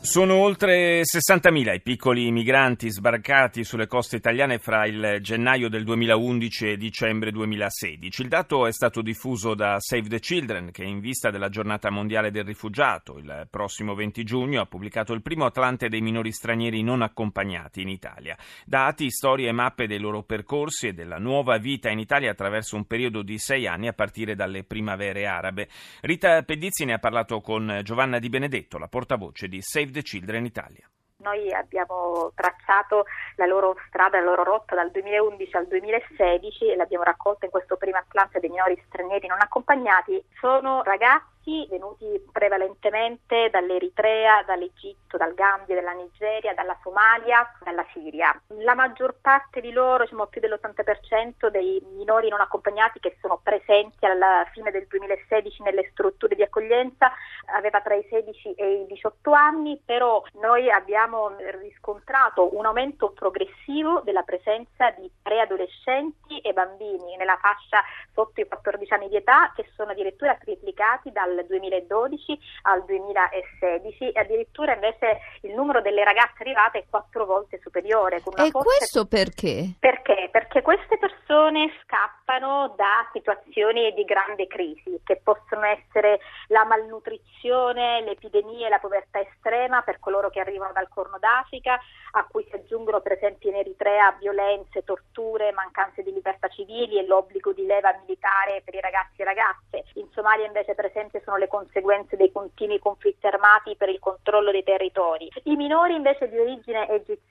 Sono oltre 60.000 i piccoli migranti sbarcati sulle coste italiane fra il gennaio del 2011 e dicembre 2016. Il dato è stato diffuso da Save the Children che in vista della giornata mondiale del rifugiato il prossimo 20 giugno ha pubblicato il primo Atlante dei minori stranieri non accompagnati in Italia. Dati, storie e mappe dei loro percorsi e della nuova vita in Italia attraverso un periodo di sei anni a partire dalle primavere arabe. Rita Pedizzi ne ha parlato con Giovanna Di Benedetto, la portavoce di Save the the Children Italia. Noi abbiamo tracciato la loro strada, la loro rotta dal 2011 al 2016 e l'abbiamo raccolta in questo primo Atlante dei minori stranieri non accompagnati. Sono ragazzi migranti venuti prevalentemente dall'Eritrea, dall'Egitto, dal Gambia, dalla Nigeria, dalla Somalia, dalla Siria. La maggior parte di loro, diciamo più dell'80% dei minori non accompagnati che sono presenti alla fine del 2016 nelle strutture di accoglienza, aveva tra i 16 e i 18 anni, però noi abbiamo riscontrato un aumento progressivo della presenza di preadolescenti e bambini nella fascia sotto i 14 anni di età che sono addirittura triplicati dal 2012 al 2016 e addirittura invece il numero delle ragazze arrivate è quattro volte superiore. e questo perché? Perché? Perché queste persone scappano da situazioni di grande crisi che possono essere la malnutrizione, le epidemie, la povertà estrema per coloro che arrivano dal Corno d'Africa, a cui si aggiungono per esempio in Eritrea violenze, torture, mancanze di libertà civili e l'obbligo di leva militare per i ragazzi e ragazze. In Somalia invece per esempio sono le conseguenze dei continui conflitti armati per il controllo dei territori. I minori invece di origine egiziana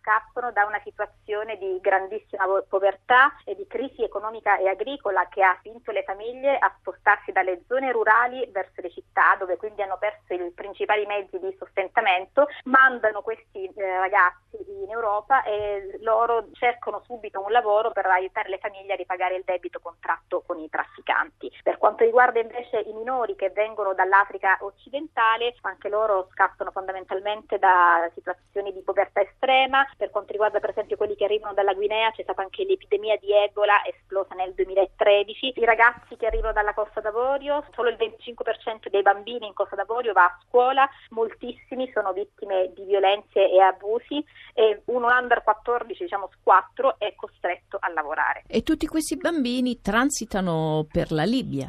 scappano da una situazione di grandissima povertà e di crisi economica e agricola che ha spinto le famiglie a spostarsi dalle zone rurali verso le città dove quindi hanno perso i principali mezzi di sostentamento, mandano questi eh, ragazzi in Europa e loro cercano subito un lavoro per aiutare le famiglie a ripagare il debito contratto con i trafficanti. Per quanto riguarda invece i minori che vengono dall'Africa occidentale, anche loro scappano fondamentalmente da situazioni di povertà estrema. Per quanto riguarda per esempio quelli che arrivano dalla Guinea, c'è stata anche l'epidemia di Ebola esplosa nel 2013. I ragazzi che arrivano dalla Costa d'Avorio, solo il 25% dei bambini in Costa d'Avorio va a scuola, moltissimi sono vittime di violenze e abusi e un under 14, diciamo 4, è costretto a lavorare. E tutti questi bambini transitano per la Libia?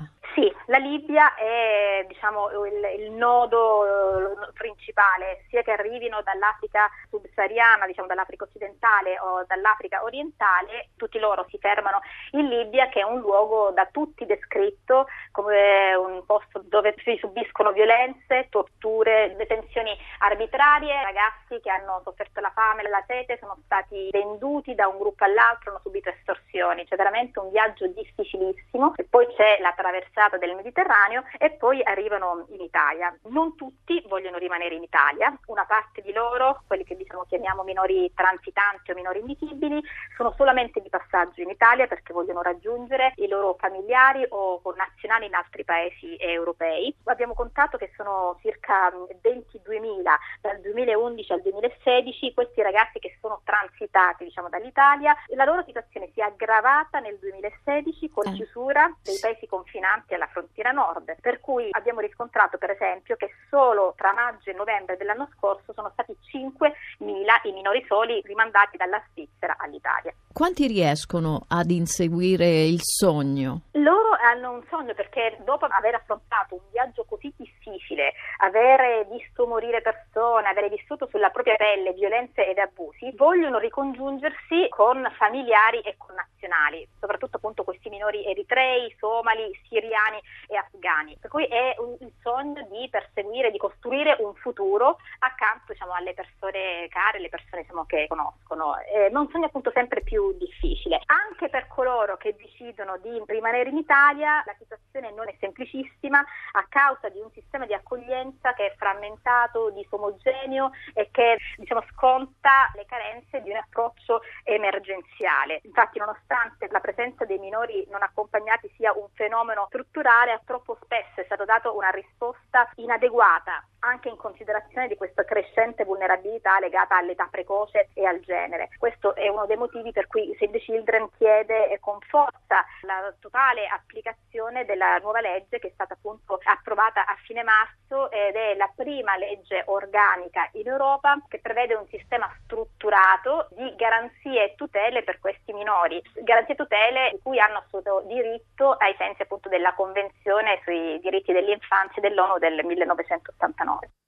La Libia è diciamo, il, il, nodo eh, principale, sia che arrivino dall'Africa subsahariana, diciamo, dall'Africa occidentale o dall'Africa orientale, tutti loro si fermano in Libia, che è un luogo da tutti descritto come un posto dove si subiscono violenze, torture, detenzioni arbitrarie, ragazzi che hanno sofferto la fame la sete sono stati venduti da un gruppo all'altro, hanno subito estorsioni, c'è veramente un viaggio difficilissimo. E poi c'è la traversata del Mediterraneo e poi arrivano in Italia. Non tutti vogliono rimanere in Italia, una parte di loro, quelli che diciamo chiamiamo minori transitanti o minori invisibili, sono solamente di passaggio in Italia perché vogliono raggiungere i loro familiari o connazionali in altri paesi europei. Abbiamo contato che sono circa 22.000 dal 2011 al 2016 questi ragazzi che sono transitati diciamo, dall'Italia. La loro situazione si è aggravata nel 2016 con la eh. chiusura dei paesi confinanti alla frontiera nord, per cui abbiamo riscontrato per esempio che solo tra maggio e novembre dell'anno scorso sono stati 5.000 i minori soli rimandati dalla Svizzera all'Italia. Quanti riescono ad inseguire il sogno? Loro hanno un sogno perché dopo aver affrontato un viaggio così difficile, aver visto morire persone, aver vissuto sulla propria pelle violenze ed abusi, vogliono ricongiungersi con familiari e connazionali, soprattutto appunto questi minori eritrei, somali, siriani e afghani. Per cui è un, il sogno di perseguire, di costruire un futuro accanto diciamo, alle persone care, alle persone diciamo, che conoscono. Eh, ma un sogno appunto sempre più difficile. Anche per coloro che decidono di rimanere in Italia la situazione non è semplicissima a causa di un sistema di accoglienza che è frammentato, disomogeneo e che diciamo, sconta le carenze di un approccio emergenziale. Infatti nonostante la presenza dei minori non accompagnati sia un fenomeno strutturale, troppo spesso è stato dato una risposta inadeguata anche in considerazione di questa crescente vulnerabilità legata all'età precoce e al genere. Questo è uno dei motivi per cui Save the Children chiede con forza la totale applicazione della nuova legge che è stata appunto approvata a fine marzo ed è la prima legge organica in Europa che prevede un sistema strutturato di garanzie e tutele per questi minori, garanzie e tutele di cui hanno assoluto diritto ai sensi appunto della Convenzione sui diritti dell'infanzia dell'ONU del 1989. journals